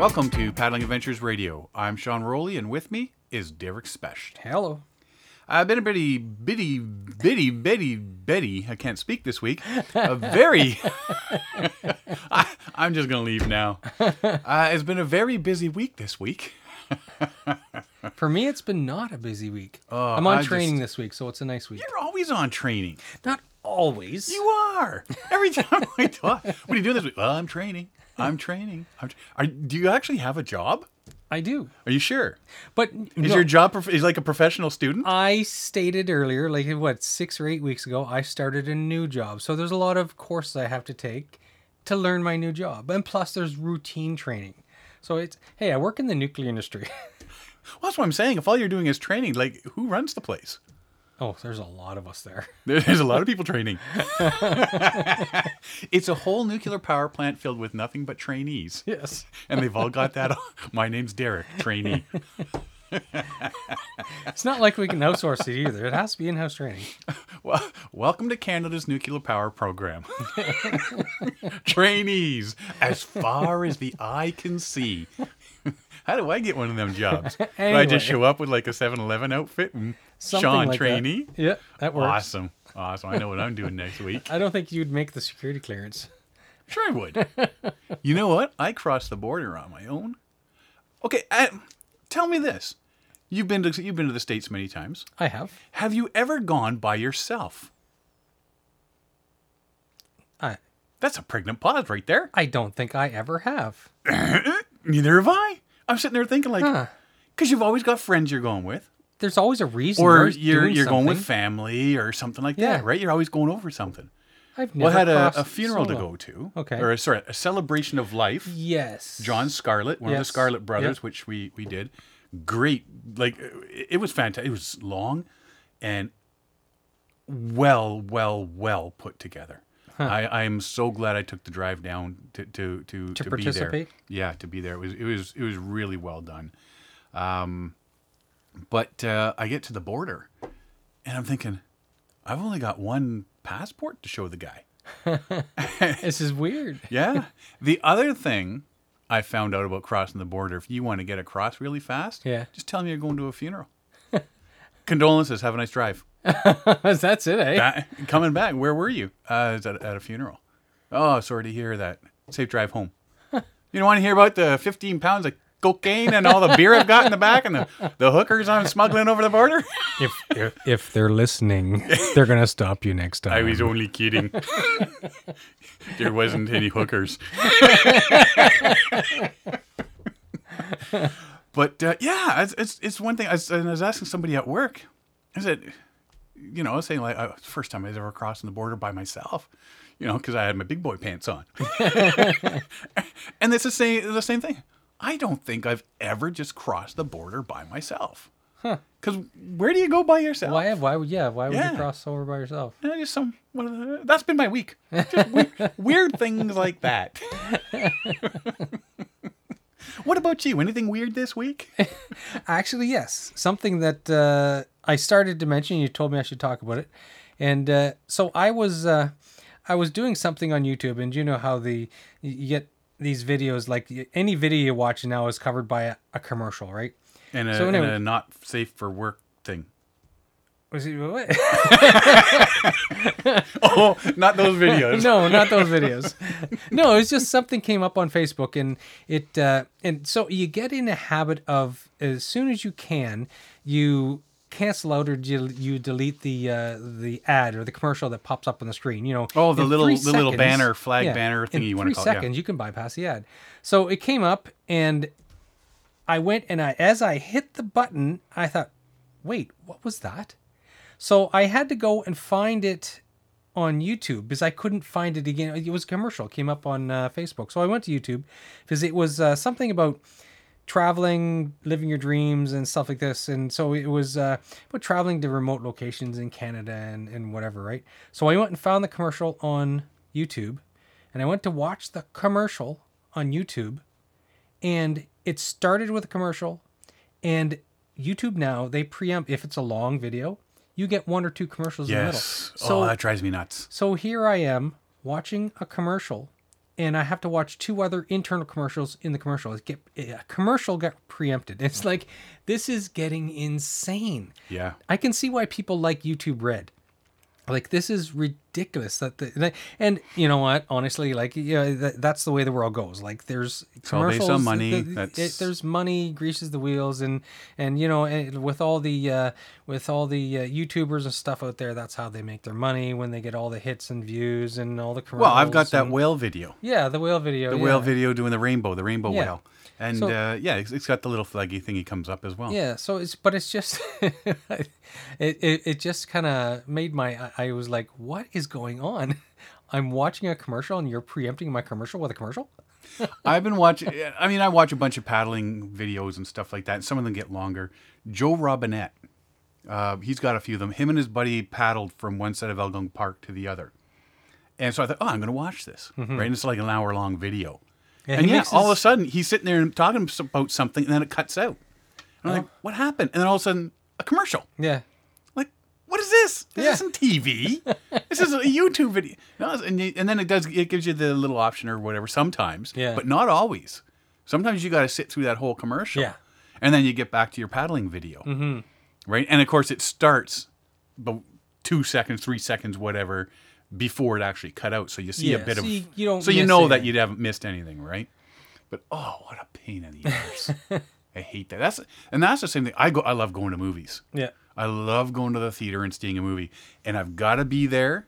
Welcome to Paddling Adventures Radio. I'm Sean Rowley, and with me is Derek Specht. Hello. I've been a bitty, bitty, bitty, bitty, bitty. I can't speak this week. A very. I, I'm just going to leave now. Uh, it's been a very busy week this week. For me, it's been not a busy week. Oh, I'm on I training just- this week, so it's a nice week. You're always on training. Not always. You are. Every time I talk. What are you doing this week? Well, I'm training. I'm training. I'm tra- are, do you actually have a job? I do. Are you sure? But Is no, your job prof- is like a professional student? I stated earlier, like what, six or eight weeks ago, I started a new job. So there's a lot of courses I have to take to learn my new job. And plus, there's routine training. So it's, hey, I work in the nuclear industry. Well, that's what I'm saying. If all you're doing is training, like who runs the place? Oh, there's a lot of us there. There's a lot of people training. it's a whole nuclear power plant filled with nothing but trainees. Yes. And they've all got that. My name's Derek, trainee. It's not like we can outsource it either. It has to be in house training. Well, welcome to Canada's nuclear power program. trainees, as far as the eye can see. How do I get one of them jobs? Do I just show up with like a 7 Eleven outfit and Something Sean like that. trainee? Yeah, that works. Awesome. Awesome. I know what I'm doing next week. I don't think you'd make the security clearance. Sure, I would. you know what? I crossed the border on my own. Okay, uh, tell me this: you've been to you've been to the states many times. I have. Have you ever gone by yourself? I That's a pregnant pause right there. I don't think I ever have. Neither have I. I'm sitting there thinking like, Huh. because you've always got friends you're going with, There's always a reason. or always you're doing you're going with something. family or something like Yeah. that, right? You're always going over something. I've Well, never I had a, crossed a funeral to solo. go to. Okay. Or a, sorry, a celebration of life. Yes. John Scarlett, one of the. Scarlett brothers, Yep. which we we did. Great, like it it was fantastic. It was long and well, well, well put together. I am so glad I took the drive down to to to, To be there. Yeah, to be there. It was it was it was really well done. Um, but uh, I get to the border, and I'm thinking, I've only got one passport to show the guy. This is weird. Yeah. the other thing I found out about crossing the border, if you want to get across really fast, Yeah. just tell me you're going to a funeral. Condolences. Have a nice drive. That's it, eh? That, coming back. Where were you? Uh, at, at a funeral. Oh, sorry to hear that. Safe drive home. you don't want to hear about the 15 pounds of cocaine and all the beer I've got in the back and the, the hookers I'm smuggling over the border? if, if if they're listening, they're gonna stop you next time. I was only kidding. there wasn't any hookers. but uh, yeah, it's, it's it's one thing. I was, I was asking somebody at work. I said, you know, I was saying like, uh, first time I was ever crossing the border by myself. You know, because I had my big boy pants on. and it's the same the same thing. I don't think I've ever just crossed the border by myself. Because where do you go by yourself? Why? Why would? Yeah. Why would Yeah. you cross over by yourself? Yeah, just some. One of the, that's been my week. Just weird, weird things like that. what about you? Anything weird this week? Actually, yes. Something that uh, I started to mention. You told me I should talk about it, and uh, so I was uh, I was doing something on YouTube, and you know how the you get these videos like any video you watch now is covered by a, a commercial, right? And a, So and a not safe for work thing. Was it what? Oh, not those videos. no, not those videos. No, it's just something came up on Facebook, and it uh, and so you get in a habit of as soon as you can, you cancel out or you, you delete the uh, the ad or the commercial that pops up on the screen. You know, Oh, the little- the little banner, flag banner thing you wanna three call it, yeah. seconds, you can bypass the ad. So it came up, and I went and I as I hit the button, I thought, wait, what was that? So I had to go and find it on YouTube because I couldn't find it again. It was a commercial, it came up on uh, Facebook. So I went to YouTube because it was uh, something about traveling, living your dreams, and stuff like this. And so it was uh, about traveling to remote locations in Canada and, and whatever, right? So I went and found the commercial on YouTube and I went to watch the commercial on YouTube and it started with a commercial and YouTube now they preempt if it's a long video, you get one or two commercials in the middle. Yes. So oh, that drives me nuts. so here I am watching a commercial and I have to watch two other internal commercials in the commercial. It get a commercial got preempted. It's like this is getting insane. Yeah. I can see why people like YouTube Red. Like this is ridiculous that the and you know what honestly like yeah that, that's the way the world goes like there's all based on commercials, money. the- it- there's money greases the wheels and and you know and with all the uh, with all the uh, YouTubers and stuff out there that's how they make their money when they get all the hits and views and all the commercials Well, I've got that whale video. yeah the whale video The yeah. whale video doing the rainbow, the rainbow Yeah. whale. And So- uh, yeah, it's, it's got the little flaggy thingy comes up as well. Yeah, so it's but it's just it it, it just kind of made my I, I was like, what is going on? I'm watching a commercial and you're preempting my commercial with a commercial. I've been watching. I mean, I watch a bunch of paddling videos and stuff like that. And some of them get longer. Joe Robinette, uh, he's got a few of them. Him and his buddy paddled from one side of Elgin Park to the other. And so I thought, oh, I'm going to watch this. Right, and it's like an hour long video. Yeah, and yeah, all of a sudden he's sitting there and talking about something, and then it cuts out. And I'm like, what happened? And then all of a sudden, a commercial. Yeah, Like, what is this? This Yeah. isn't TV. this is a YouTube video. No, and, and then it does. It gives you the little option or whatever sometimes. Yeah. But not always. Sometimes you got to sit through that whole commercial. Yeah. And then you get back to your paddling video. Mm-hmm. Right. And of course, it starts about two seconds, three seconds, whatever, before it actually cut out. So you see a bit so of. you- you don't so you know that you haven't missed anything, right? But oh, what a pain in the ears. I hate that. That's and that's the same thing. I go. I love going to movies. yeah, I love going to the theater and seeing a movie, and I've got to be there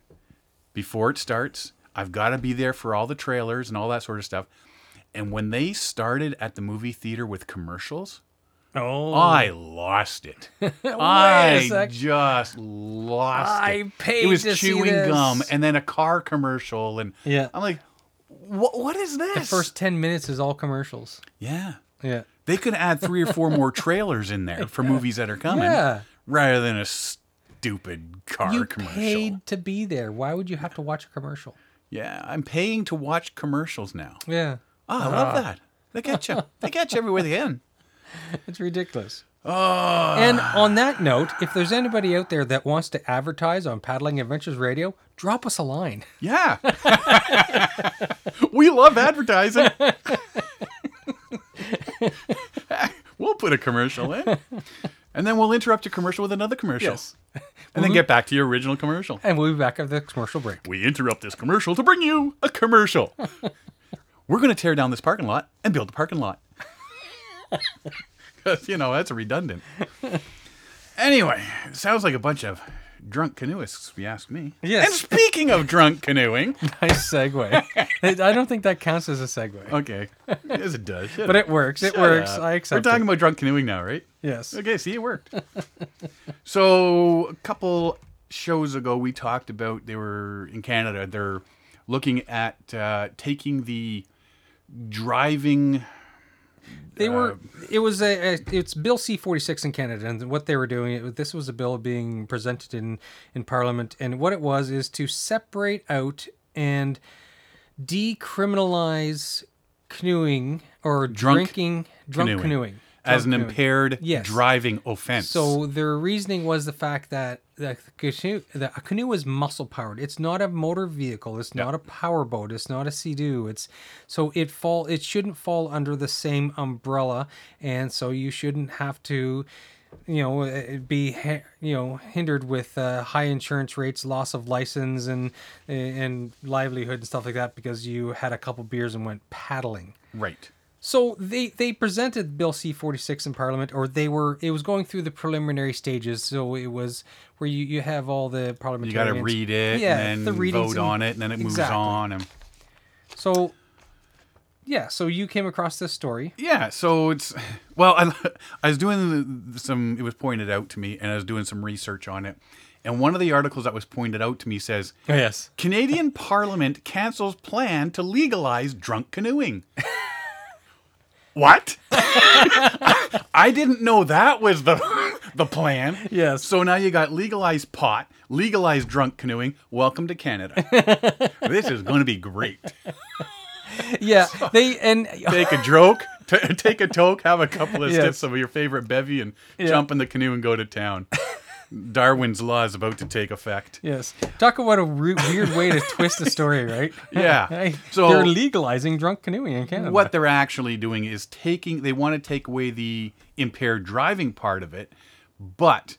before it starts. I've got to be there for all the trailers and all that sort of stuff. And when they started at the movie theater with commercials, Oh, I lost it. I sec. just lost I it. paid It was to see chewing gum and then a car commercial, and Yeah. I'm like, what? What is this? the first ten minutes is all commercials. yeah. Yeah, They could add three or four more trailers in there for movies that are coming, Yeah. rather than a stupid car you commercial. paid to be there. Why would you have to watch a commercial? Yeah, I'm paying to watch commercials now. Yeah, Oh, I love ah. that. They get you. They get you everywhere they can. it's ridiculous. Oh, And on that note, if there's anybody out there that wants to advertise on Paddling Adventures Radio, drop us a line. yeah. we love advertising. we'll put a commercial in, and then we'll interrupt your commercial with another commercial, and then get back to your original commercial. And we'll be back after the commercial break. We interrupt this commercial to bring you a commercial. We're going to tear down this parking lot and build a parking lot. Because, you know, that's redundant. Anyway, sounds like a bunch of drunk canoeists, if you ask me. Yes. And speaking of drunk canoeing, Nice segue. I don't think that counts as a segue. okay, yes, it does. Shut But up. it works. It Shut works. up. I accept We're talking it. about drunk canoeing now, right? Yes. Okay, see, it worked. so a couple shows ago, we talked about they were in Canada. They're looking at uh, taking the driving. They Uh, were. It was a, a. It's Bill C forty six in Canada, and what they were doing. It, this was a bill being presented in in Parliament, and what it was is to separate out and decriminalize canoeing or Drunk drinking, drunk canoeing. canoeing, as an impaired Yes. driving offense. So their reasoning was the fact that the canoe, the, a canoe is muscle powered. It's not a motor vehicle. It's not a power boat. It's not a sea-doo. It's so it fall. It shouldn't fall under the same umbrella, and so you shouldn't have to, you know, eh, be you know hindered with uh, high insurance rates, loss of license, and and livelihood and stuff like that because you had a couple beers and went paddling. right. So they they presented Bill C forty six in Parliament, or they were it was going through the preliminary stages. So it was where you, you have all the parliamentary. You got to read it Yeah, and the then readings vote and- on it, and then it moves Exactly. on. And So yeah, so you came across this story. Yeah, so it's well, I, I was doing some. It was pointed out to me, and I was doing some research on it. And one of the articles that was pointed out to me says Oh, yes. Canadian Parliament cancels plan to legalize drunk canoeing. what? I didn't know that was the the plan. Yes. So now you got legalized pot, legalized drunk canoeing. Welcome to Canada. this is going to be great. Yeah, they and take a joke, t- take a toke, have a couple of Yes. sips of your favorite bevy, and Yeah. jump in the canoe and go to town. Darwin's law is about to take effect. Yes. Talk about a re- weird way to twist a story, right? Yeah. Hey, So- they're legalizing drunk canoeing in Canada. What they're actually doing is taking, they want to take away the impaired driving part of it, but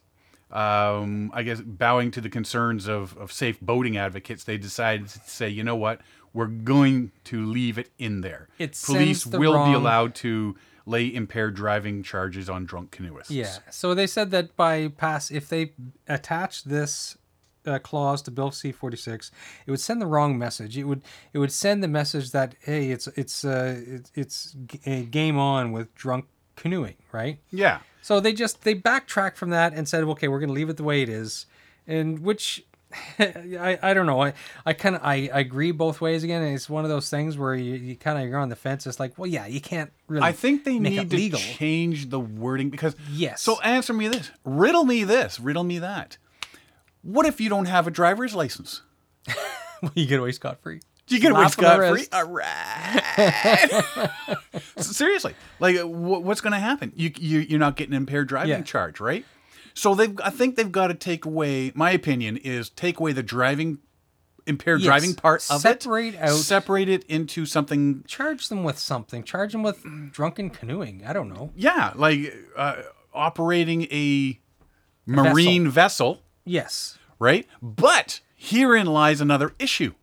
um, I guess bowing to the concerns of, of safe boating advocates, they decided to say, you know what, we're going to leave it in there. It Police sends the will be wrong- allowed to lay impaired driving charges on drunk canoeists. Yeah. So they said that by pass, if they attach this uh, clause to Bill C forty six, it would send the wrong message. It would it would send the message that hey, it's it's uh, it's, it's g- uh, game on with drunk canoeing, right? Yeah. So they just they backtracked from that and said, okay, we're going to leave it the way it is, and which. I, I don't know I, I kind of I, I agree both ways again and it's one of those things where you, you kind of you're on the fence it's like well yeah you can't really I think they make need to legal change the wording because. Yes. So answer me this. Riddle me this. Riddle me that. What if you don't have a driver's license? you get away scot free Do You get away scot free. All right. Seriously, like, wh- what's going to happen? You, you you're not getting impaired driving Yeah. charge, right? So they've. I think they've got to take away. My opinion is take away the driving impaired Yes. driving part of Separate it. out- Separate it into something. charge them with something. Charge them with drunken canoeing. I don't know. Yeah, like uh, operating a marine vessel Yes. right? But herein lies another issue.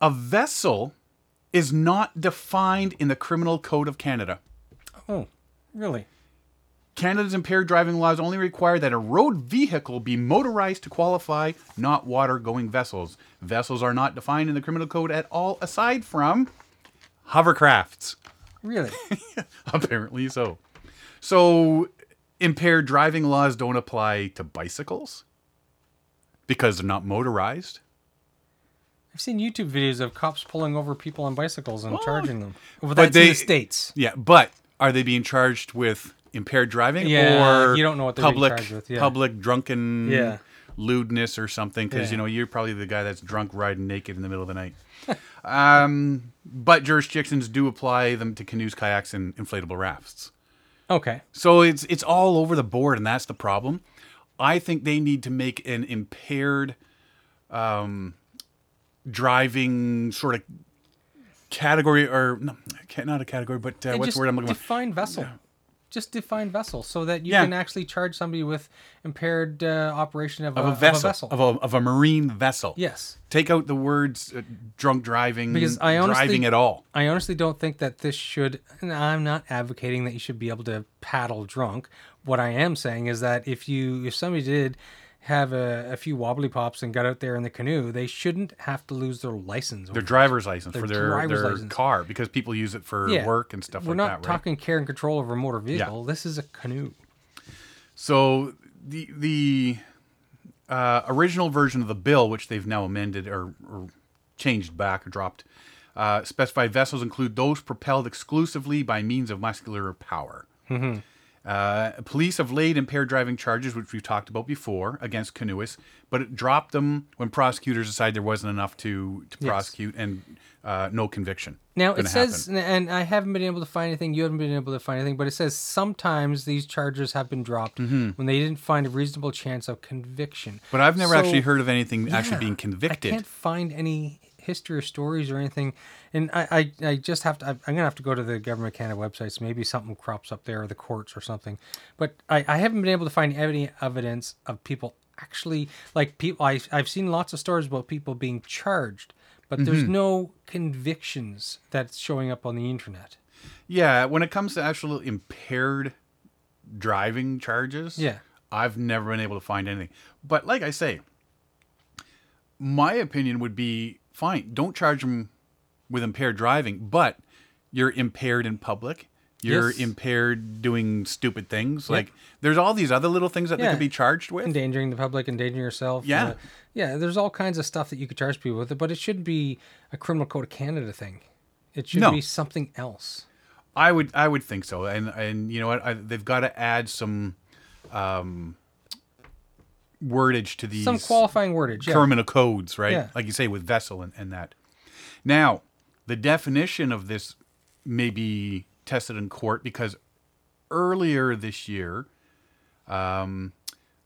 A vessel is not defined in the Criminal Code of Canada. Oh, really? Canada's impaired driving laws only require that a road vehicle be motorized to qualify, not water going vessels. Vessels are not defined in the Criminal Code at all, aside from hovercrafts. Really? Apparently so. So, impaired driving laws don't apply to bicycles because they're not motorized. I've seen YouTube videos of cops pulling over people on bicycles and oh, charging them. Well, But that's in they- the states. Yeah, but are they being charged with impaired driving Yeah, or you don't know what public with, yeah. public drunken Yeah. lewdness or something? Because you know you're probably the guy that's drunk riding naked in the middle of the night. um, but jurisdictions do apply them to canoes, kayaks, and inflatable rafts. Okay. So it's it's all over the board, and that's the problem. I think they need to make an impaired um, driving sort of category, or no, not a category, but uh, what's the word I'm looking for? define vessel. Just define vessel so that you Yeah. can actually charge somebody with impaired uh, operation of, Of a, a vessel, Of a vessel. of a, of a marine vessel. yes. Take out the words uh, drunk driving, Because I honestly- driving at all. I honestly don't think that this should. And I'm not advocating that you should be able to paddle drunk. What I am saying is that if you, if somebody did have a, a few wobbly pops and got out there in the canoe, they shouldn't have to lose their license. Their driver's license Their for their, their license. car because people use it for Yeah. work and stuff We're like not that, right? talking care and control over a motor vehicle. This is a canoe. So the the uh, original version of the bill, which they've now amended or, or changed back or dropped, uh, specified vessels include those propelled exclusively by means of muscular power. Uh, police have laid impaired driving charges, which we've talked about before, against canoeists, but it dropped them when prosecutors decided there wasn't enough to, to Yes. prosecute and uh, no conviction. Now it says, happen. and I haven't been able to find anything. You haven't been able to find anything, but it says sometimes these charges have been dropped Mm-hmm. when they didn't find a reasonable chance of conviction. But I've never So- actually heard of anything actually Yeah, being I convicted. can't find any history or stories or anything, and I, I, I just have to. I'm gonna have to go to the government Canada websites. Maybe something crops up there, or the courts or something. But I, I haven't been able to find any evidence of people actually like people. I, I've seen lots of stories about people being charged, but there's Mm-hmm. no convictions that's showing up on the internet. Yeah, when it comes to actual impaired driving charges, Yeah. I've never been able to find anything. But like I say, my opinion would be fine. Don't charge them with impaired driving, but you're impaired in public. You're Yes. impaired doing stupid things. Like there's all these other little things that they could be charged with. endangering the public, endangering yourself. Yeah. uh, yeah. There's all kinds of stuff that you could charge people with, but it shouldn't be a criminal code of Canada thing. It should No. be something else. I would I would think so, and and you know what? I, they've got to add some um, wordage to these Some qualifying wordage. Yeah. criminal codes, right? Yeah. Like you say with vessel and, and that. Now, the definition of this may be tested in court because earlier this year, um,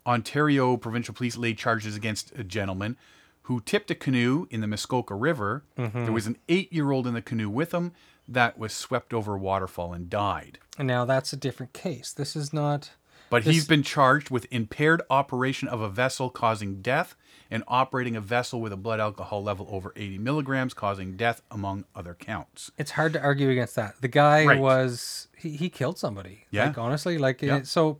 Ontario Provincial Police laid charges against a gentleman who tipped a canoe in the Muskoka River. There was an eight-year-old in the canoe with him that was swept over a waterfall and died. And now that's a different case. This is not. But This- he's been charged with impaired operation of a vessel causing death and operating a vessel with a blood alcohol level over 80 milligrams causing death, among other counts. It's hard to argue against that. The guy Right. was he, he killed somebody. Yeah. Like honestly, like Yeah. it, so.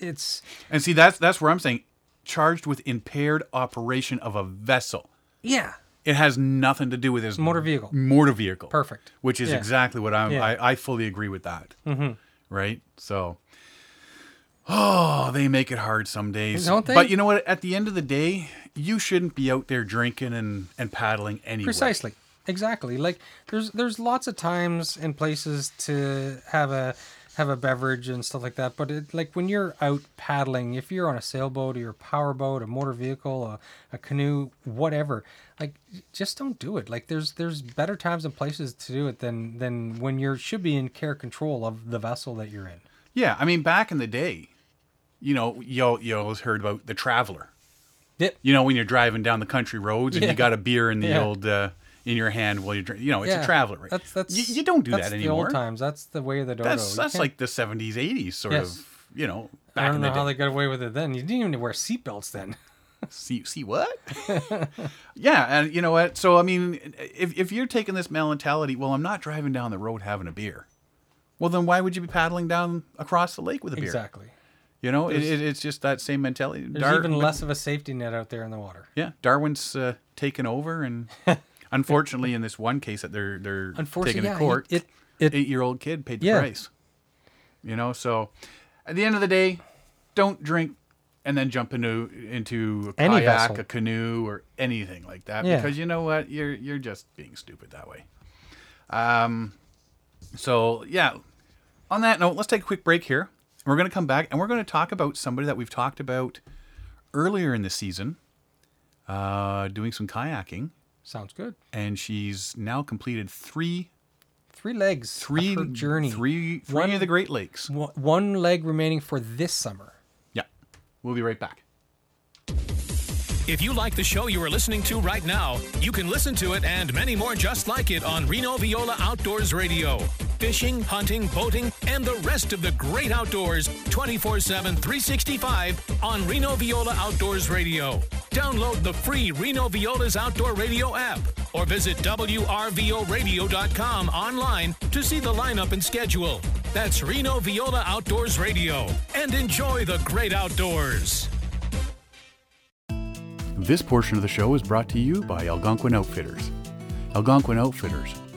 It's And see, that's that's where I'm saying charged with impaired operation of a vessel. yeah. It has nothing to do with his Motor vehicle. Motor vehicle. Perfect. Which is Yeah. exactly what I'm. Yeah. I, I fully agree with that. Mm-hmm. Right. So. Oh, they make it hard some days. Don't they? But you know what? At the end of the day, you shouldn't be out there drinking and, and paddling anyway. Precisely. Exactly. Like there's there's lots of times and places to have a have a beverage and stuff like that. But it, like when you're out paddling, if you're on a sailboat or your power boat, a motor vehicle, a, a canoe, whatever, like just don't do it. Like there's there's better times and places to do it than than when you should be in care control of the vessel that you're in. Yeah, I mean, back in the day, you know, you you always heard about the traveler. Yep. You know, when you're driving down the country roads and Yeah. you got a beer in the Yeah. old uh, in your hand while you're drinking. You know, it's Yeah, a traveler, right? That's that's you, you don't do that's that the anymore. old times. That's the way of the dodo. That's that's like the 70s, 80s sort Yes. of. You know, I back don't in know the how day. they got away with it then. You didn't even wear seatbelts then. See, see what? yeah, and you know what? So I mean, if if you're taking this mentality, well, I'm not driving down the road having a beer. Well, then why would you be paddling down across the lake with a beer? Exactly. You know, it, it, it's just that same mentality. There's Dar- even less of a safety net out there in the water. Yeah, Darwin's uh, taken over, and unfortunately, in this one case that they're they're taking yeah, to court, it it eight year old kid paid the Yeah. price. You know, so at the end of the day, don't drink and then jump into into a Any kayak, vessel. a canoe, or anything like that. Yeah. Because you know what, you're you're just being stupid that way. Um, so yeah. On that note, let's take a quick break here. We're going to come back and we're going to talk about somebody that we've talked about earlier in the season, uh, doing some kayaking, sounds good. and she's now completed three Three legs. of three her journey. three three One- of the Great Lakes. One- One leg remaining for this summer. Yeah, we'll be right back. If you like the show you are listening to right now, you can listen to it and many more just like it on Reno Viola Outdoors Radio. Fishing, hunting, boating, and the rest of the great outdoors 24 7, 365 on Reno Viola Outdoors Radio. Download the free Reno Viola's Outdoor Radio app or visit WRVORadio.com online to see the lineup and schedule. That's Reno Viola Outdoors Radio. And enjoy the great outdoors. This portion of the show is brought to you by Algonquin Outfitters. Algonquin Outfitters,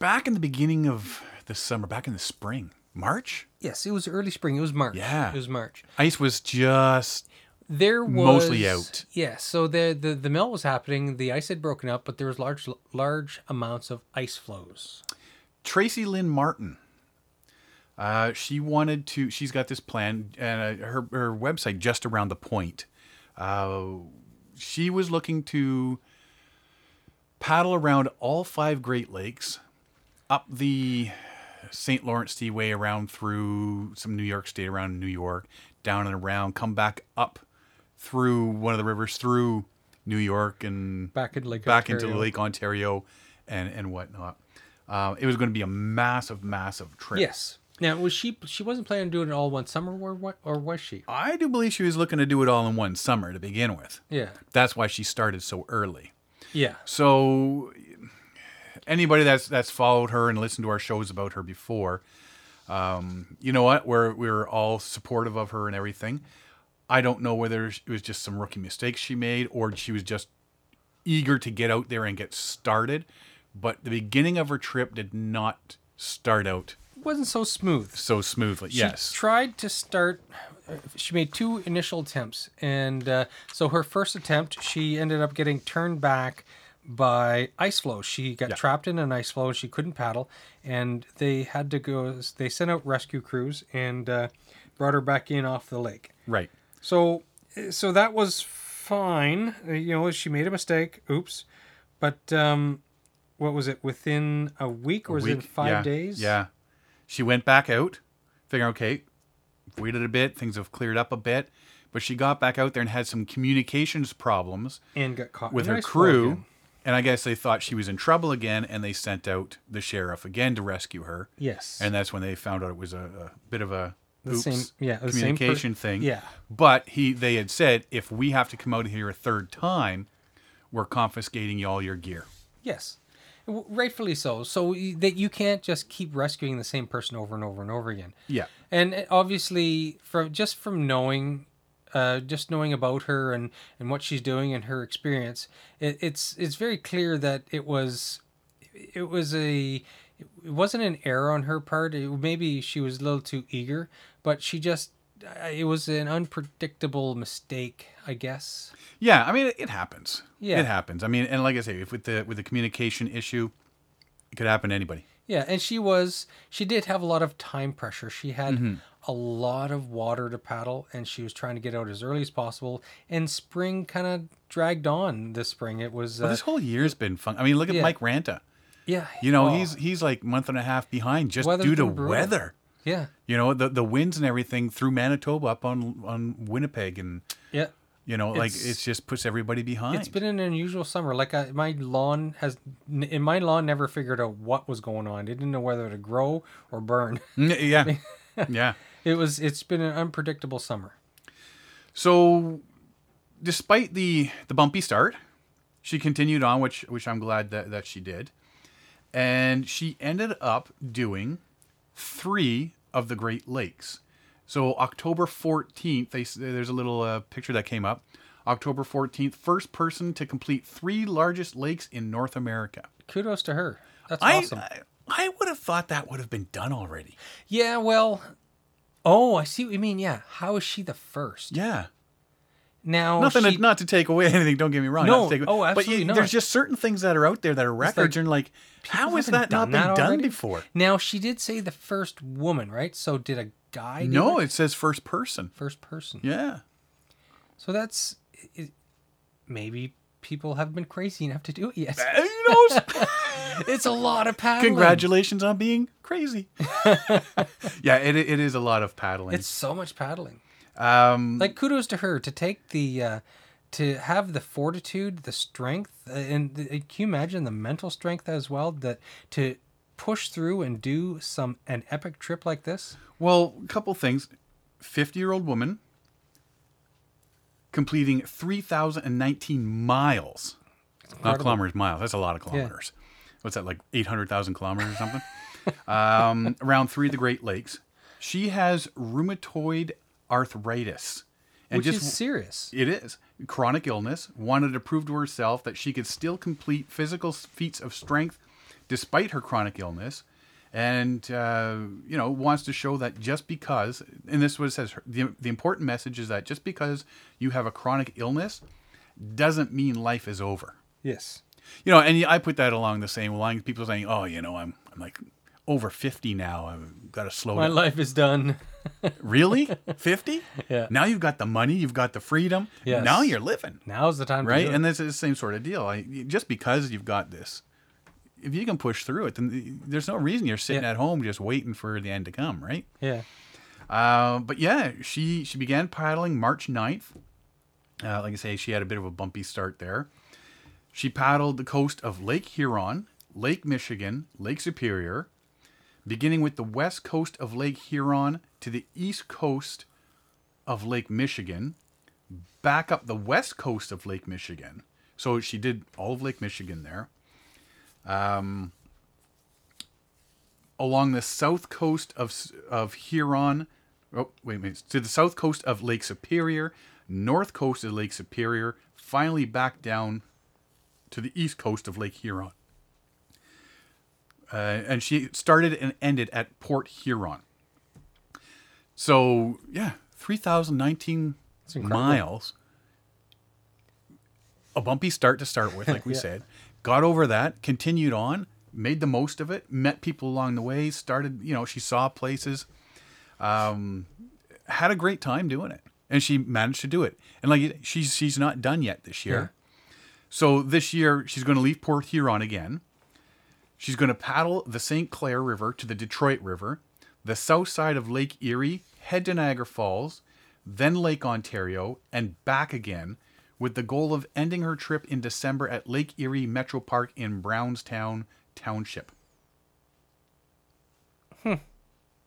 back in the beginning of the summer, back in the spring, March, Yes, it was early spring. It was March. Yeah. It was March. ice was just There was Mostly out. Yeah, so the, the the melt was happening. The ice had broken up, but there was large large amounts of ice flows. Tracy Lynn Martin. Uh, she wanted to. She's got this plan, and uh, her her website just around the point. Uh, she was looking to paddle around all five Great Lakes, up the St. Lawrence Seaway, around through some New York State, around New York, down and around, come back up through one of the rivers, through New York and Back into Lake back into Ontario. Lake Ontario, and and whatnot. Uh, it was going to be a massive, massive trip. Yes. Now was she she wasn't planning on doing it all one summer or what or was she? I do believe she was looking to do it all in one summer to begin with. Yeah. That's why she started so early. Yeah. So anybody that's that's followed her and listened to our shows about her before, um, you know what? We're we're all supportive of her and everything. I don't know whether it was just some rookie mistakes she made or she was just eager to get out there and get started. But the beginning of her trip did not start out wasn't so smooth. so smoothly. She yes. tried to start. uh, She made two initial attempts, and uh, so her first attempt, she ended up getting turned back by ice flow. She got Yeah. trapped in an ice flow, and she couldn't paddle, and they had to go. They sent out rescue crews and uh, brought her back in off the lake. right. So, so that was fine. Uh, You know, she made a mistake. Oops. But um, what was it? Within a week, or was it five yeah, days? Yeah. She went back out, figuring, okay, waited a bit, things have cleared up a bit. But she got back out there and had some communications problems And got caught with her crew. And I guess they thought she was in trouble again, and they sent out the sheriff again to rescue her. Yes. And that's when they found out it was a, a bit of a The oops, same- yeah, the same per- communication thing. yeah. But he, they had said, if we have to come out here a third time, we're confiscating all your gear. Yes, rightfully so. So that you can't just keep rescuing the same person over and over and over again. Yeah. And uh, obviously, from just from knowing, uh, just knowing about her and and what she's doing and her experience, it, it's it's very clear that it was, it was a. It wasn't an error on her part. It, maybe she was a little too eager, but she just. It was an unpredictable mistake, I guess. Yeah, I mean it, it happens. Yeah. it happens. I mean, and like I say, if with the with the communication issue, it could happen to anybody. Yeah, and she was she did have a lot of time pressure. She had Mm-hmm. a lot of water to paddle and she was trying to get out as early as possible and spring kind of dragged on this spring. It was uh, this whole year's been fun. I mean, look at Yeah. Mike Ranta. yeah. You know, oh, he's he's like month and a half behind just Weather's due to weather. yeah. You know, the the winds and everything through Manitoba up on on Winnipeg and Yeah. You know, like It's- it just puts everybody behind. It's been an unusual summer. Like I, my lawn has, n- and my lawn never figured out what was going on. It didn't know whether to grow or burn. Yeah. yeah. It was. It's been an unpredictable summer. So, despite the the bumpy start, she continued on, which which I'm glad that that she did, and she ended up doing three of the Great Lakes. So October 14th, they, there's a little uh, picture that came up. October 14th, first person to complete three largest lakes in North America. Kudos to her. That's I, awesome. I I would have thought that would have been done already. yeah. Well. Oh, I see what you mean. Yeah. How is she the first? Yeah. Now Nothing she, to, not to take away anything. Don't get me wrong. No, take, oh, But absolutely you, not. there's just certain things that are out there that are records, like, and like, how has that not been that done before? Now she did say the first woman, right? So did a guy? No, it? it says first person. first person. Yeah. So that's it, maybe people haven't been crazy enough to do it yet. Uh, Who knows? it's a lot of paddling. Congratulations on being crazy. yeah, it, it is a lot of paddling. It's so much paddling. Um, Like kudos to her to take the uh, to have the fortitude, the strength, uh, and the, can you imagine the mental strength as well that to push through and do some an epic trip like this? well, a couple things. 50 year old woman completing 3,019 miles. Not kilometers, miles. That's a lot of kilometers. What's that, like 800,000 kilometers or something? um, around three of the Great Lakes. She has rheumatoid arthritis. And Which just is serious. It is. Chronic illness. Wanted to prove to herself that she could still complete physical feats of strength despite her chronic illness. And, uh, you know, wants to show that just because, and this is what it says, the, the important message is that just because you have a chronic illness doesn't mean life is over. Yes. You know, and I put that along the same line. People saying, oh, you know, I'm, I'm like over 50 now. I've got to slow down. My down. life is done. Really? 50? Yeah. Now you've got the money, you've got the freedom. Yes. Now you're living. Now's the time right? to do And is the same sort of deal. I, just because you've got this, if you can push through it, then there's no reason you're sitting Yeah. at home just waiting for the end to come, right? Yeah. Uh, but yeah, she she began paddling March 9th. Uh, like I say, she had a bit of a bumpy start there. She paddled the coast of Lake Huron, Lake Michigan, Lake Superior, beginning with the west coast of Lake Huron to the east coast of Lake Michigan, back up the west coast of Lake Michigan. So she did all of Lake Michigan there. Um, along the south coast of of Huron. Oh, wait a minute. To the south coast of Lake Superior, north coast of Lake Superior, finally back down to the east coast of Lake Huron. Uh, and she started and ended at Port Huron. So yeah, three thousand nineteen miles. A bumpy start to start with, like we Yeah. said. Got over that, continued on, made the most of it, met people along the way, started, you know, she saw places, um, had a great time doing it. And she managed to do it. And like she's she's not done yet this year. So this year she's going to leave Port Huron again. She's going to paddle the St. Clair River to the Detroit River, the south side of Lake Erie, head to Niagara Falls, then Lake Ontario, and back again, with the goal of ending her trip in December at Lake Erie Metro Park in Brownstown Township. Hmm.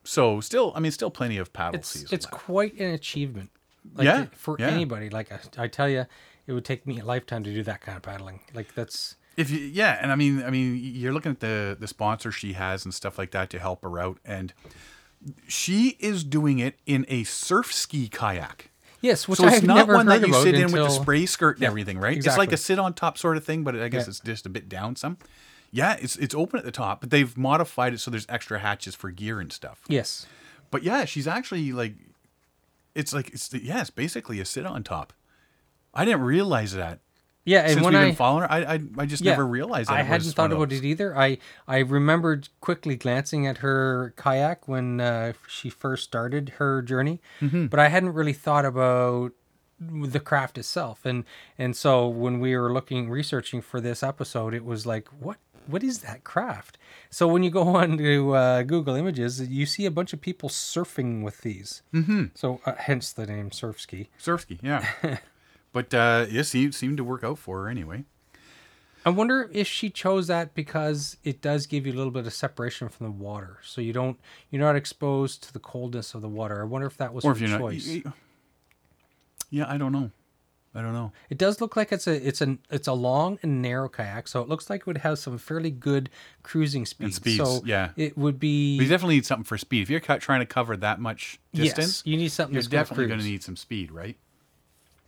So still, I mean, still plenty of paddle It's season. it's left. quite an achievement. Like Yeah, for yeah. anybody. Like I, I tell you, it would take me a lifetime to do that kind of paddling. Like that's if you, yeah, and I mean, I mean, you're looking at the the sponsor she has and stuff like that to help her out, and she is doing it in a surf ski kayak. yes, which so it's I've not one that you sit in with the spray skirt and Yeah, everything, right? Exactly. It's like a sit on top sort of thing, but I guess Yeah. it's just a bit down some. Yeah, it's it's open at the top, but they've modified it so there's extra hatches for gear and stuff. Yes. But yeah, she's actually like, it's like it's the, yeah, it's basically a sit on top. I didn't realize that. Yeah, and Since when we've I been following her, I I, I just yeah, never realized that. I hadn't thought about it either. I I remembered quickly glancing at her kayak when uh, she first started her journey, Mm-hmm. but I hadn't really thought about the craft itself. And and so when we were looking researching for this episode, it was like what what is that craft? So when you go on to uh, Google Images, you see a bunch of people surfing with these. Mm-hmm. So uh, hence the name surf ski. Surf ski, yeah. but uh, it seemed, seemed to work out for her anyway. I wonder if she chose that because it does give you a little bit of separation from the water, so you don't you're not exposed to the coldness of the water. I wonder if that was Or her if you're not, choice. y- yeah, I don't know. I don't know. It does look like it's a it's a it's a long and narrow kayak, so it looks like it would have some fairly good cruising speed. speeds, so yeah. it would be But you definitely need something for speed. If you're trying to cover that much distance, yes, you need something you're that's definitely going to need some speed, right?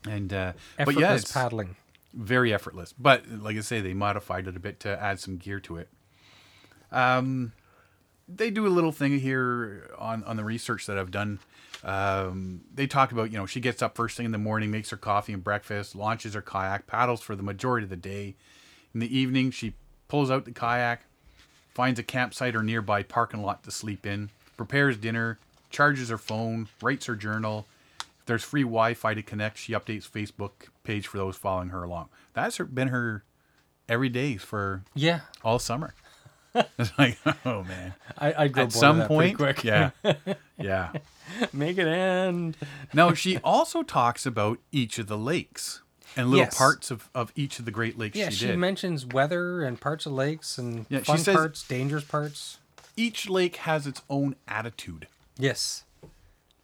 And uh, but effortless yeah, it's paddling. very effortless. But like I say, they modified it a bit to add some gear to it. Um, they do a little thing here on on the research that I've done. Um, they talk about you know she gets up first thing in the morning, makes her coffee and breakfast, launches her kayak, paddles for the majority of the day. In the evening, she pulls out the kayak, finds a campsite or nearby parking lot to sleep in, prepares dinner, charges her phone, writes her journal. There's free Wi-Fi to connect, she updates Facebook page for those following her along. That's her, been her every day for Yeah, all summer. it's like, oh man. I I grow At some point, quick. yeah, yeah. make it end. Now she also talks about each of the lakes and little Yes. parts of, of each of the Great Lakes Yeah, she, she mentions weather and parts of lakes and Yeah, fun parts, dangerous parts. each lake has its own attitude. Yes,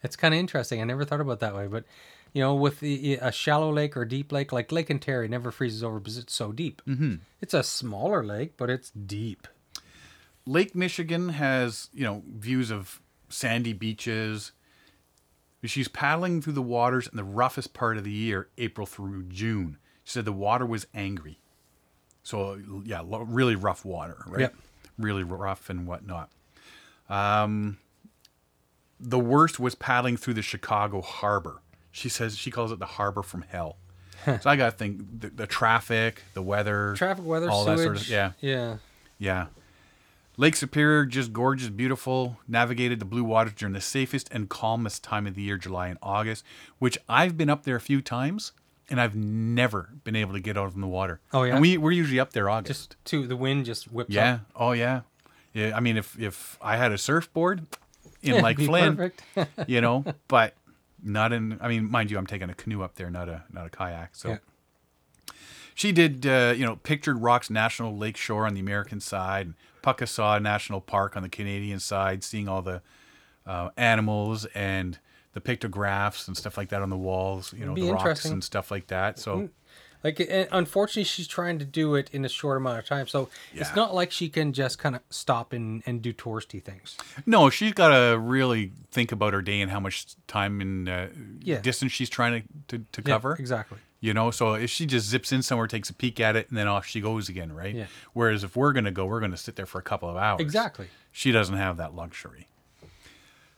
it's kind of interesting. I never thought about that way, but you know, with the, a shallow lake or deep lake, like Lake Ontario, never freezes over because it's so deep. Mm-hmm. It's a smaller lake, but it's deep. Lake Michigan has, you know, views of sandy beaches. She's paddling through the waters in the roughest part of the year, April through June. She said the water was angry. So, yeah, really rough water, right? Yep. Really rough and whatnot. Um, the worst was paddling through the Chicago harbor. She says she calls it the harbor from hell. so I got to think the, the traffic, the weather, Traffic, weather, all sewage. that sort of yeah. yeah. Yeah. Lake Superior, just gorgeous, beautiful. Navigated the blue waters during the safest and calmest time of the year, July and August, which I've been up there a few times and I've never been able to get out of the water. Oh, yeah? And we, we're usually up there August. Just to the wind just whips yeah. up. Oh, yeah. Yeah. I mean, if, if I had a surfboard in Lake Flynn, you know, but not in, I mean, mind you, I'm taking a canoe up there, not a, not a kayak. So. Yeah. She did, uh, you know, pictured Rocks National Lake Shore on the American side, and Pukaskwa National Park on the Canadian side, seeing all the uh, animals and the pictographs and stuff like that on the walls, you know, the rocks and stuff like that. So, Like, unfortunately, she's trying to do it in a short amount of time. So it's not like she can just kind of stop and, and do touristy things. no, she's got to really think about her day and how much time and uh, Yeah. distance she's trying to, to, to Yeah, cover. exactly. You know, so if she just zips in somewhere, takes a peek at it, and then off she goes again, right? Yeah. Whereas if we're gonna go, we're gonna sit there for a couple of hours. Exactly. She doesn't have that luxury.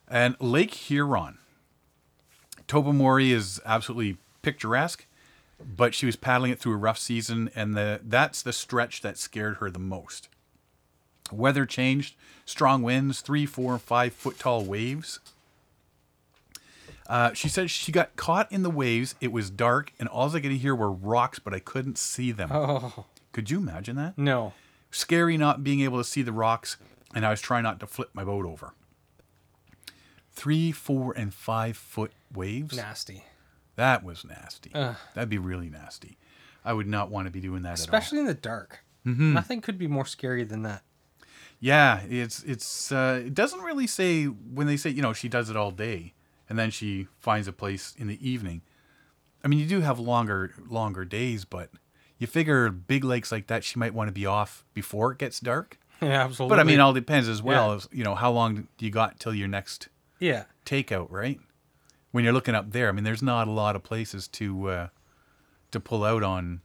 And Lake Huron, Tobermory is absolutely picturesque, but she was paddling it through a rough season, and the that's the stretch that scared her the most. Weather changed, strong winds, three, four, five foot tall waves. Uh, she said she got caught in the waves. It was dark, and all I could hear were rocks, but I couldn't see them. Oh Could you imagine that? no. scary not being able to see the rocks, and I was trying not to flip my boat over. Three, four, and five foot waves. Nasty. That was nasty. Ugh. That'd be really nasty. I would not want to be doing that Especially in the dark. Mm-hmm. Nothing could be more scary than that. Yeah, it's it's uh, it doesn't really say when they say you know she does it all day, and then she finds a place in the evening. I mean, you do have longer longer days, but you figure big lakes like that, she might want to be off before it gets dark. Yeah, absolutely. But I mean, all depends as well. Yeah. As, you know, how long do you got till your next yeah. takeout, right? When you're looking up there, I mean, there's not a lot of places to uh, to pull out on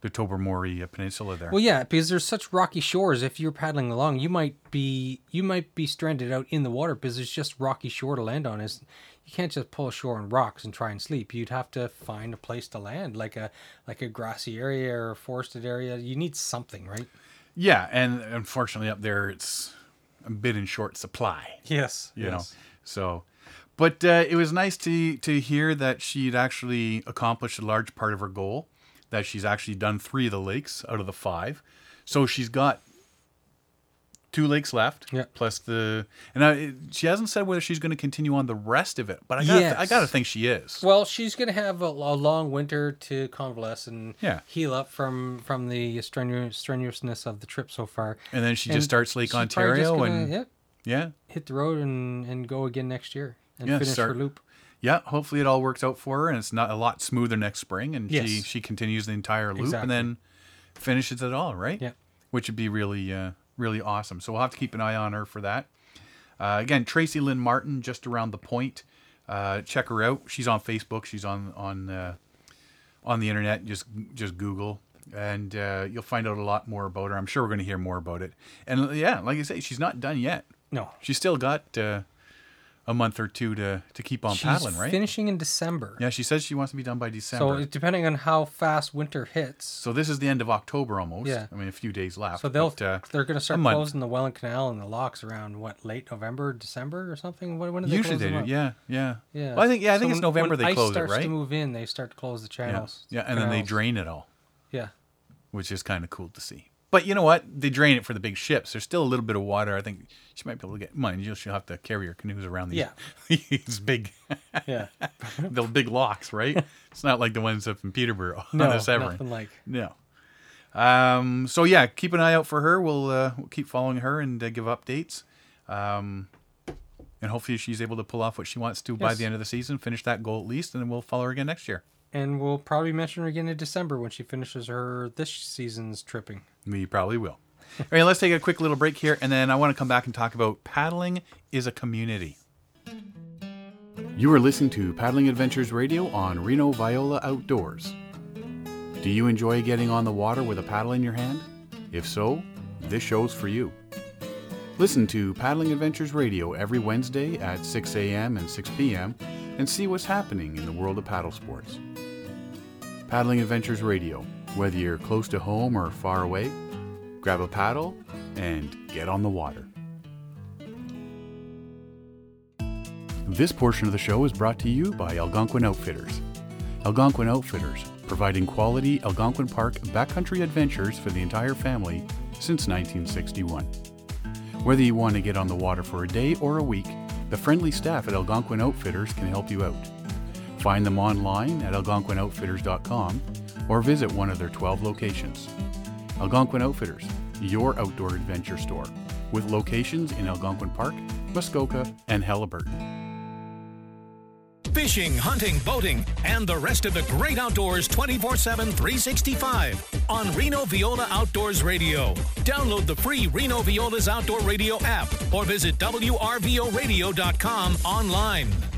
the Tobermory uh, Peninsula there. Well, yeah, because there's such rocky shores. If you're paddling along, you might be you might be stranded out in the water because there's just rocky shore to land on. Is you can't just pull ashore on rocks and try and sleep. You'd have to find a place to land, like a like a grassy area or a forested area. You need something, right? yeah, and unfortunately up there, it's a bit in short supply. Yes. You know, so. But uh, it was nice to to hear that she'd actually accomplished a large part of her goal. That she's actually done three of the lakes out of the five, so she's got two lakes left. Yeah. Plus the and I, she hasn't said whether she's going to continue on the rest of it, but I got I Yes. got to think she is. Well, she's gonna have a, a long winter to convalesce and Yeah. heal up from from the strenu- strenuousness of the trip so far. And then she And just starts Lake she's probably just Ontario gonna, and yep, yeah, hit the road and and go again next year and Yeah, finish start- her loop. yeah. Hopefully it all works out for her, and it's not a lot smoother next spring, and she Yes. she continues the entire loop Exactly. and then finishes it all, right? Yeah. Which would be really uh, really awesome. So we'll have to keep an eye on her for that. Uh, again, Tracy Lynn Martin, just around the point. Uh, check her out. She's on Facebook. She's on on uh, on the internet. Just just Google, and uh, you'll find out a lot more about her. I'm sure we're going to hear more about it. And yeah, like I say, she's not done yet. No, She's still got uh, a month or two to to keep on she's paddling, right? finishing in December. yeah, she says she wants to be done by December. So depending on how fast winter hits, So this is the end of October almost. Yeah. I mean, a few days left. so they'll but, uh, they're going to start closing the Welland Canal and the locks around what late November, December, or something. When, when do they usually close they them do. up? Yeah, yeah. Yeah. Well, I think yeah, I So think it's November when they ice close it, starts right? to move in, they start to close the channels. yeah, and then they drain it all, Yeah. which is kind of cool to see. But you know what? They drain it for the big ships. There's still a little bit of water. I think she might be able to get. Mind you, she'll have to carry her canoes around these, Yeah. these big, Yeah. the big locks, right? it's not like the ones up in Peterborough No, on the Severn. nothing like. No. Um, so yeah, keep an eye out for her. We'll, uh, we'll keep following her and uh, give updates. Um, and hopefully she's able to pull off what she wants to by the end of the season, finish that goal at least, and then we'll follow her again next year. And we'll probably mention her again in December when she finishes her this season's tripping. We probably will. All right, let's take a quick little break here, and then I want to come back and talk about paddling is a community. You are listening to Paddling Adventures Radio on Reno Viola Outdoors. Do you enjoy getting on the water with a paddle in your hand? If so, this show's for you. Listen to Paddling Adventures Radio every Wednesday at 6 a.m. and 6 p.m. and see what's happening in the world of paddle sports. Paddling Adventures Radio, whether you're close to home or far away, grab a paddle and get on the water. This portion of the show is brought to you by Algonquin Outfitters. Algonquin Outfitters, providing quality Algonquin Park backcountry adventures for the entire family since 1961. Whether you want to get on the water for a day or a week, the friendly staff at Algonquin Outfitters can help you out. Find them online at algonquinoutfitters.com or visit one of their 12 locations. Algonquin Outfitters, your outdoor adventure store, with locations in Algonquin Park, Muskoka, and Haliburton. Fishing, hunting, boating, and the rest of the great outdoors 24 7, 365 on Reno Viola Outdoors Radio. Download the free Reno Viola's Outdoor Radio app or visit WRVORadio.com online.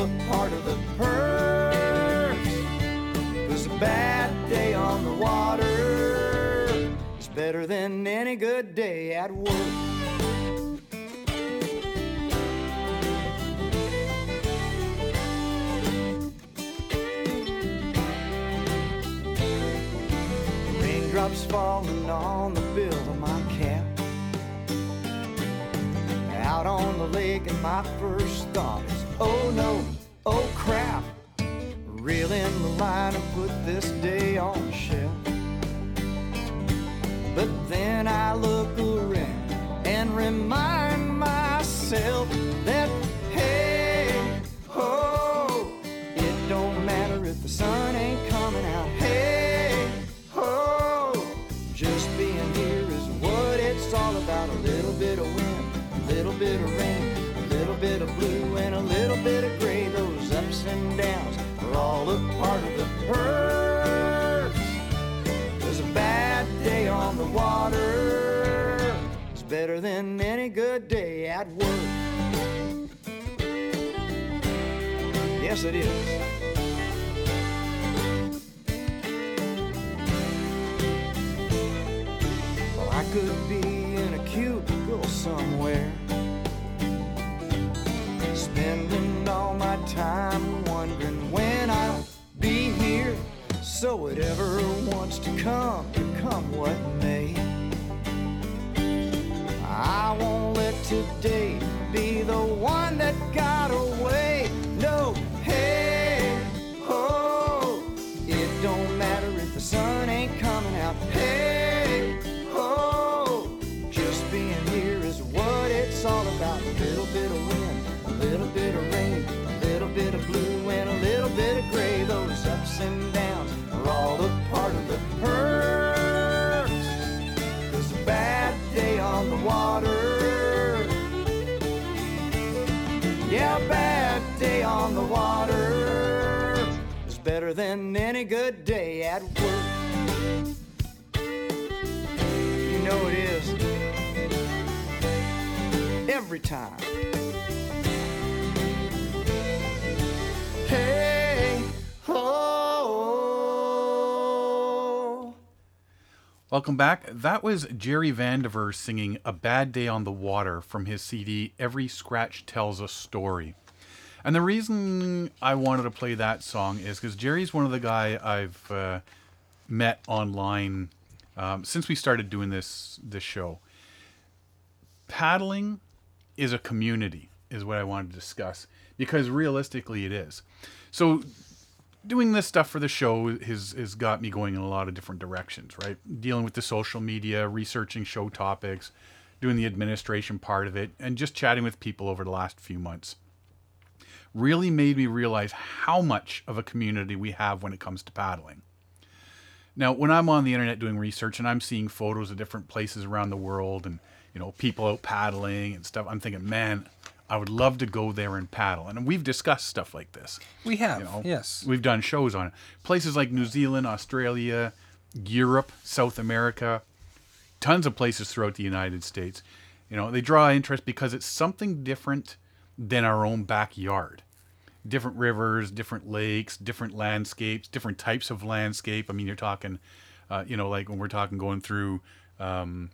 A part of the perks. Cause a bad day on the water is better than any good day at work. Raindrops falling on the bill of my cap. Out on the lake, and my first thought is, oh no, oh crap. Reel in the line and put this day on the shelf. Than any good day at work. Yes, it is. I could be in a cubicle somewhere, spending all my time wondering when I'll be here. So whatever wants to come, to come what I won't let today be the one that got away. No, hey, oh, it don't matter if the sun ain't coming out. Hey, oh, just being here is what it's all about. A little bit of wind, a little bit of rain, a little bit of blue, and a little bit of gray. Those ups and downs are all a part of the perks. On the water is better than any good day at work. You know it is. Every time. Welcome back. That was Jerry Vandiver singing A Bad Day on the Water from his CD Every Scratch Tells a Story. And the reason I wanted to play that song is because Jerry's one of the guy I've uh, met online um, since we started doing this this show. Paddling is a community, is what I wanted to discuss because realistically it is. So doing this stuff for the show has has got me going in a lot of different directions, right? Dealing with the social media, researching show topics, doing the administration part of it, and just chatting with people over the last few months. Really made me realize how much of a community we have when it comes to paddling. Now, when I'm on the internet doing research and I'm seeing photos of different places around the world and you know people out paddling and stuff, I'm thinking, man, I would love to go there and paddle. And we've discussed stuff like this. We have, You know, yes. We've done shows on it. Places like New Zealand, Australia, Europe, South America, tons of places throughout the United States. You know, they draw interest because it's something different than our own backyard. Different rivers, different lakes, different landscapes, different types of landscape. I mean, you're talking, uh, you know, like when we're talking going through um,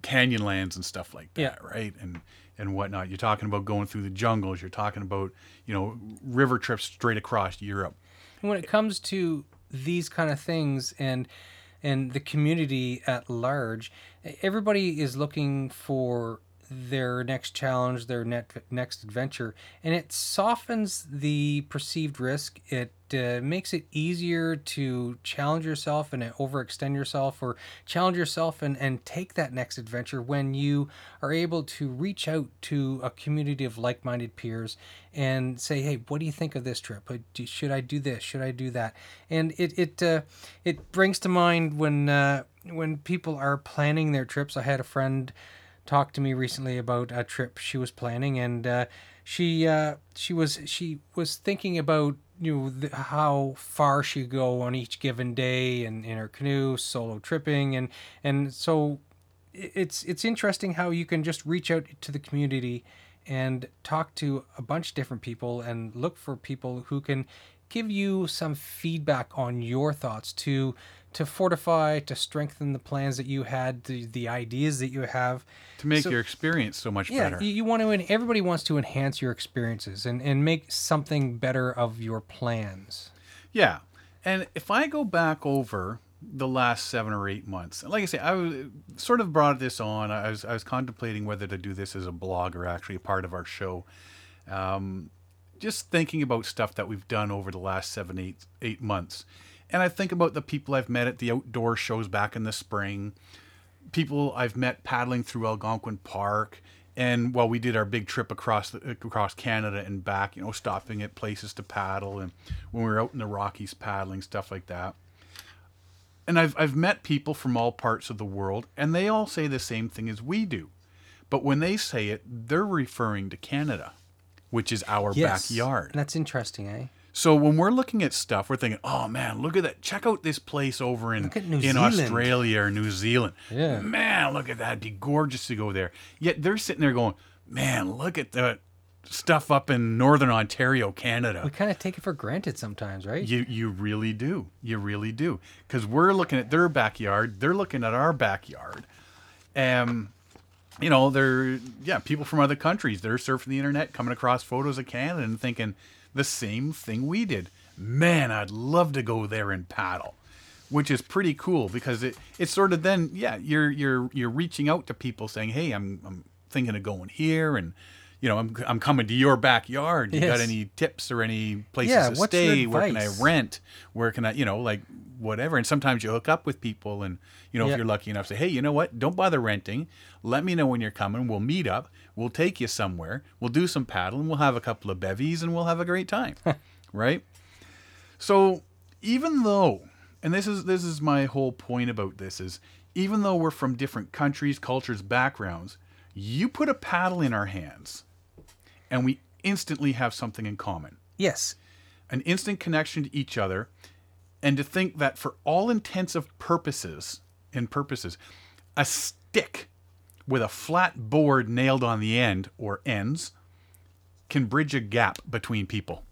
canyon lands and stuff like that, Yeah. right? And and whatnot. You're talking about going through the jungles. You're talking about, you know, river trips straight across Europe. And when it comes to these kind of things and and the community at large, everybody is looking for their next challenge, their net, next adventure, and it softens the perceived risk. It uh, makes it easier to challenge yourself and overextend yourself, or challenge yourself and, and take that next adventure when you are able to reach out to a community of like minded peers and say, hey, what do you think of this trip? Should I do this? Should I do that? And it it uh, it brings to mind when uh, when people are planning their trips. I had a friend talk to me recently about a trip she was planning, and uh, she uh, she was she was thinking about you know how far she go on each given day and in her canoe, solo tripping, and and so it's it's interesting how you can just reach out to the community and talk to a bunch of different people and look for people who can give you some feedback on your thoughts to to fortify to strengthen the plans that you had the, the ideas that you have to make So- your experience so much yeah better. you, you want to en- everybody wants to enhance your experiences and and make something better of your plans Yeah. And if I go back over the last seven or eight months, like I say, I was sort of brought this on. I was I was contemplating whether to do this as a blog or actually a part of our show. Um, just thinking about stuff that we've done over the last seven, eight, eight months. And I think about the people I've met at the outdoor shows back in the spring, people I've met paddling through Algonquin Park, and while we did our big trip across the, across Canada and back, you know, stopping at places to paddle, and when we were out in the Rockies paddling, stuff like that. And I've I've met people from all parts of the world, and they all say the same thing as we do, but when they say it, they're referring to Canada, which is our backyard. that's interesting eh So when we're looking at stuff, we're thinking, "Oh man, look at that! Check out this place over in New in Zealand." Australia or New Zealand. Yeah. man, look at that! It'd be gorgeous to go there." Yet they're sitting there going, "Man, look at the stuff up in northern Ontario, Canada." we kind of take it for granted sometimes right You you really do. You really do. Because we're looking at their backyard, they're looking at our backyard, and you know they're yeah people from other countries they're surfing the internet, coming across photos of Canada and thinking the same thing we did. Man, I'd love to go there and paddle, which is pretty cool because it it's sort of then yeah you're you're you're reaching out to people saying hey I'm I'm thinking of going here and. You know, I'm, I'm coming to your backyard. You got any tips or any places Yeah, to stay? Where can I rent? Where can I, you know, like whatever. And sometimes you hook up with people, and you know, Yeah. if you're lucky enough, say, hey, you know what? Don't bother renting. Let me know when you're coming. We'll meet up. We'll take you somewhere. We'll do some paddling. We'll have a couple of bevies, and we'll have a great time, right? So even though, and this is this is my whole point about this is, even though we're from different countries, cultures, backgrounds, you put a paddle in our hands, and we instantly have something in common yes an instant connection to each other, and to think that for all intents intensive purposes and purposes, a stick with a flat board nailed on the end or ends can bridge a gap between people.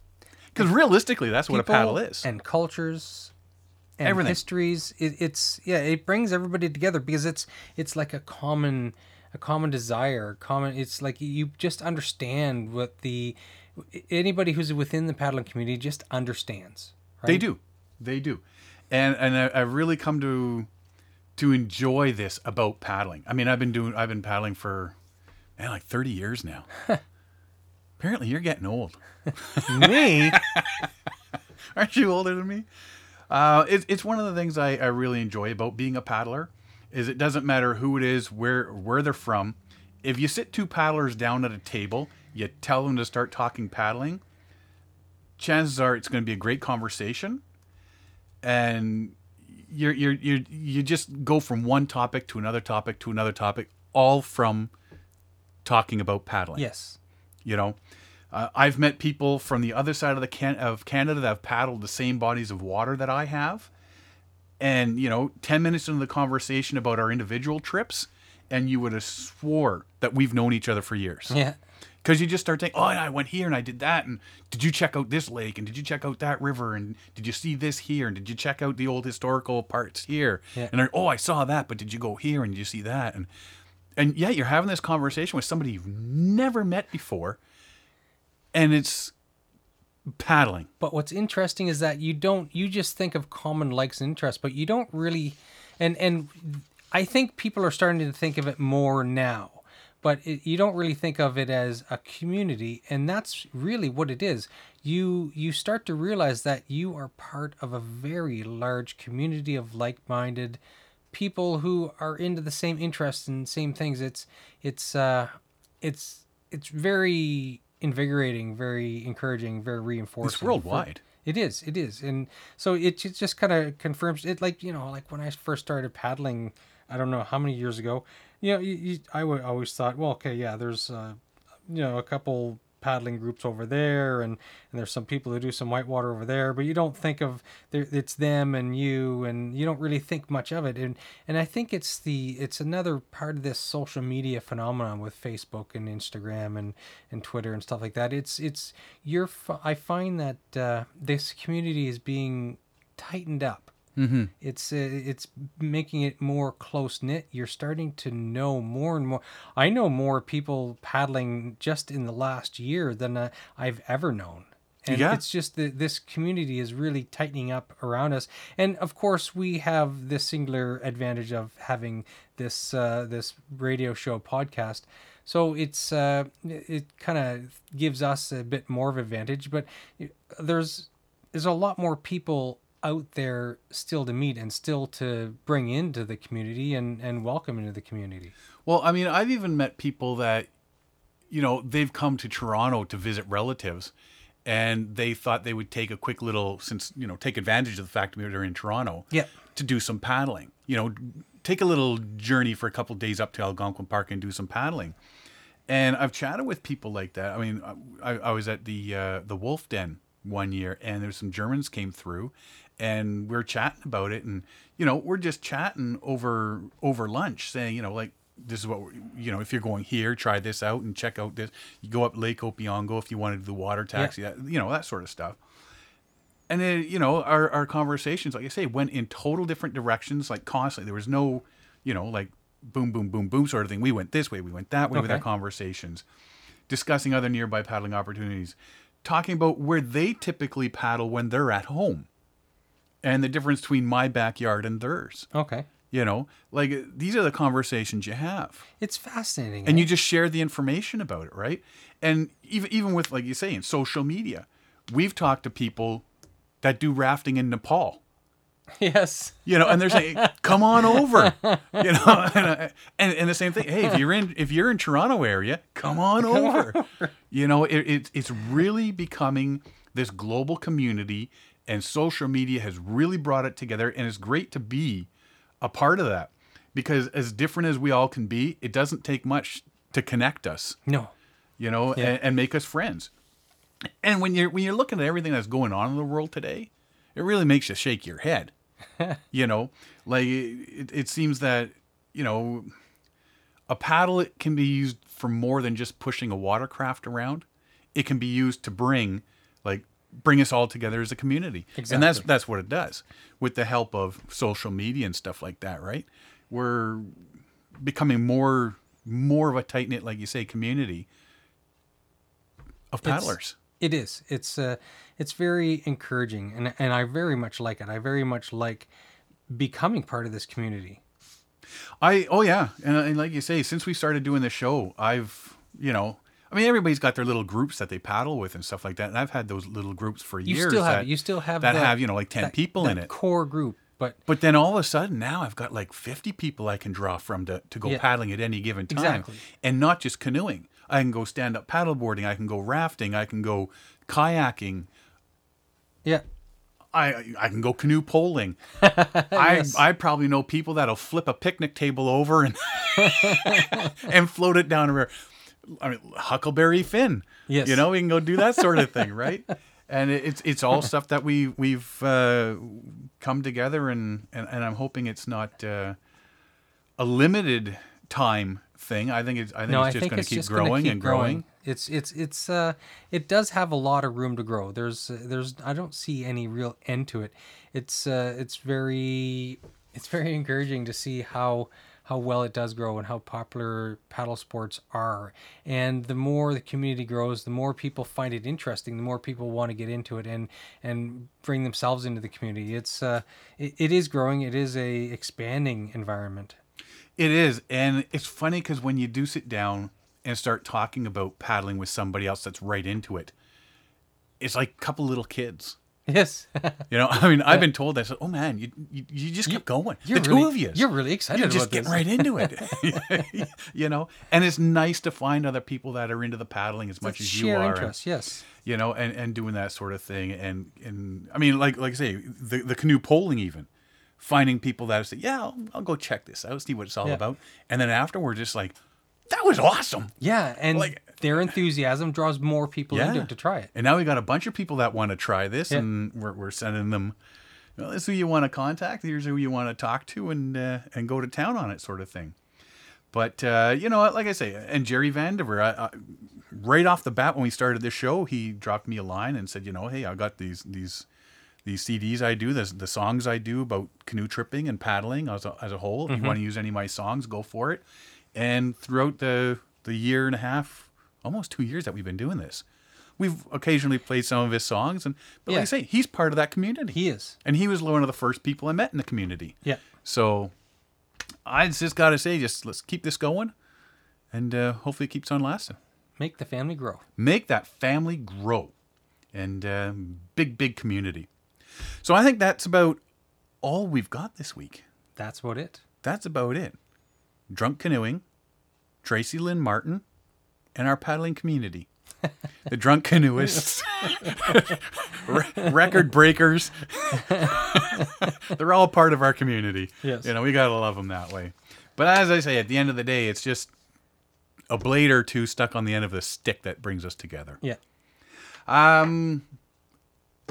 Because realistically, that's what a paddle is. and cultures and Everything. histories it, it's yeah it brings everybody together because it's it's like a common a common desire common it's like you just understand what the anybody who's within the paddling community just understands right? They do, they do, and and I, I've really come to to enjoy this about paddling. I mean, I've been doing, I've been paddling for man like thirty years now. Apparently, you're getting old. me Aren't you older than me? Uh, it's it's one of the things I, I really enjoy about being a paddler is it doesn't matter who it is, where where they're from. If you sit two paddlers down at a table, you tell them to start talking paddling. Chances are it's going to be a great conversation, and you're you're you you just go from one topic to another topic to another topic, all from talking about paddling. Yes. You know uh, i've met people from the other side of the can- of canada that have paddled the same bodies of water that i have. And you know 10 minutes into the conversation about our individual trips and you would have swore that we've known each other for years. Yeah. Because you just start thinking oh and i went here and i did that and did you check out this lake and did you check out that river and did you see this here and did you check out the old historical parts here? Yeah. and oh i saw that but did you go here and did you see that? And and yeah you're having this conversation with somebody you've never met before and it's paddling. But what's interesting is that you don't you just think of common likes and interests, but you don't really and and I think people are starting to think of it more now. But it, you don't really think of it as a community, and that's really what it is. You you start to realize that you are part of a very large community of like-minded people who are into the same interests and same things. It's it's uh it's it's very invigorating, very encouraging, very reinforcing. it's worldwide it is. It is, and so it ju- just kind of confirms it. Like you know, like when I first started paddling, I don't know how many years ago. You know, you, you, always thought, well, okay, yeah, there's, uh, you know, a couple paddling groups over there, and, and there's some people who do some whitewater over there, but you don't think of there, it's them and you, and you don't really think much of it. And and I think it's the it's another part of this social media phenomenon with Facebook and Instagram and and Twitter and stuff like that. It's it's you're I find that uh, this community is being tightened up. Mm-hmm. It's uh, it's making it more close knit. You're starting to know more and more. I know more people paddling just in the last year than uh, I've ever known. And Yeah. it's just that this community is really tightening up around us. And of course, we have this singular advantage of having this uh, this radio show podcast. So it's uh, it kind of gives us a bit more of advantage. But there's there's a lot more people out there still to meet and still to bring into the community and, and welcome into the community. Well, I mean, I've even met people that, you know, they've come to Toronto to visit relatives, and they thought they would take a quick little, since you know, take advantage of the fact that they're in Toronto, Yeah. to do some paddling. You know, take a little journey for a couple days up to Algonquin Park and do some paddling. And I've chatted with people like that. I mean, I, I was at the uh, the Wolf Den one year, and there's some Germans came through, and we are chatting about it, and you know, we're just chatting over over lunch, saying, you know, like this is what we're, you know, if you're going here, try this out and check out this. You go up Lake Opeongo if you want to do the water taxi, that, you know, that sort of stuff. And then, you know, our, our conversations, like I say, went in total different directions, like constantly. There was no, you know, like boom, boom, boom, boom sort of thing. We went this way, we went that way with our conversations, discussing other nearby paddling opportunities, talking about where they typically paddle when they're at home and the difference between my backyard and theirs. Okay. You know, like these are the conversations you have It's fascinating. and eh? you just share the information about it, right? And even even with like you say in social media, we've talked to people that do rafting in Nepal, yes. you know, and they're saying, "Come on over," you know, and, and and the same thing. Hey, if you're in if you're in Toronto area, come on over. You know, it, it it's really becoming this global community, and social media has really brought it together, and it's great to be a part of that because as different as we all can be, it doesn't take much to connect us No. you know, and, and make us friends. And when you're when you're looking at everything that's going on in the world today, it really makes you shake your head. you know, like it, it seems that you know a paddle it can be used for more than just pushing a watercraft around. It can be used to bring bring us all together as a community. And that's that's what it does with the help of social media and stuff like that, right? We're becoming more more of a tight knit, like you say, community of It's- paddlers. It is. It's uh, it's very encouraging, and and I very much like it. I very much like becoming part of this community. I oh yeah, and, and like you say, since we started doing the show, I've you know, I mean, everybody's got their little groups that they paddle with and stuff like that, and I've had those little groups for You years. still have that. You still have that the- have you know like ten that- people in it. core group, but But then all of a sudden now I've got like 50 people I can draw from to, to go Yeah. paddling at any given time. Exactly. And not just canoeing. I can go stand up paddleboarding, I can go rafting, I can go kayaking, yeah, I I can go canoe poling. I I probably know people that'll flip a picnic table over and and float it down a river. I mean, Huckleberry Finn. Yes. You know, we can go do that sort of thing, right? And it's it's all stuff that we we've uh, come together and, and and I'm hoping it's not uh, a limited time thing. I think it's I think no, it's just going to keep growing keep and growing. It's it's it's uh it does have a lot of room to grow. There's there's I don't see any real end to it. It's uh it's very it's very encouraging to see how how well it does grow and how popular paddle sports are. And the more the community grows, the more people find it interesting, the more people want to get into it and and bring themselves into the community. It's uh it, it is growing. It is a expanding environment. It is, and it's funny because when you do sit down and start talking about paddling with somebody else that's right into it, it's like a couple little kids. Yes. You know, I mean, I've been told that. So, oh man, you you, you just keep going. you're the really- two of you, you're really excited You're just getting right into it. you know, and it's nice to find other people that are into the paddling as much as you are. and- Yes. you know, and, and doing that sort of thing. And, and I mean, like, like I say, the, the canoe poling, even finding people that say, yeah, I'll, I'll go check this out, see what it's all Yeah. about. And then afterwards, just like, that was awesome. Yeah, and Like- their enthusiasm draws more people into it to try it. And now we got a bunch of people that want to try this, Yeah. and we're, we're sending them. Well, this is who you want to contact. Here's who you want to talk to, and uh, and go to town on it, sort of thing. But uh, you know, like I say, and Jerry Vandiver, I, I, right off the bat when we started this show, he dropped me a line and said, you know, hey, I got these these these CDs I do, the, the songs I do about canoe tripping and paddling as a, as a whole. If you want to use any of my songs, go for it. And throughout the the year and a half, almost two years that we've been doing this, we've occasionally played some of his songs. And but like I say, he's part of that community. He is. and he was one of the first people I met in the community. Yeah. So I just got to say, just let's keep this going, and uh, hopefully it keeps on lasting. Make the family grow. Make that family grow, and uh, big, big community. So I think that's about all we've got this week. That's about it. That's about it. Drunk canoeing, Tracy Lynn Martin, and our paddling community. The drunk canoeists, Re- record breakers. They're all part of our community. Yes. You know, we got to love them that way. But as I say, at the end of the day, it's just a blade or two stuck on the end of the stick that brings us together. Yeah. Um,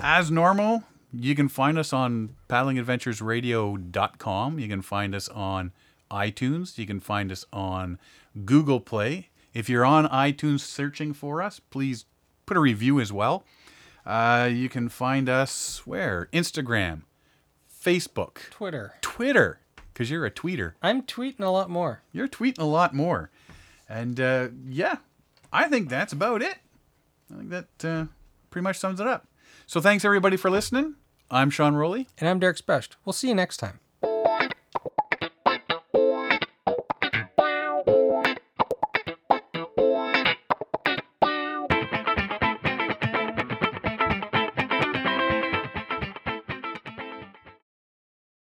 as normal, you can find us on paddlingadventuresradio.com. You can find us on iTunes. You can find us on Google Play. If you're on iTunes searching for us, please put a review as well. Uh, you can find us where? Instagram, Facebook, Twitter. Twitter, because you're a tweeter. I'm tweeting a lot more. You're tweeting a lot more. And uh, yeah, I think that's about it. I think that uh, pretty much sums it up. So thanks everybody for listening. I'm Sean Rowley. And I'm Derek Specht. We'll see you next time.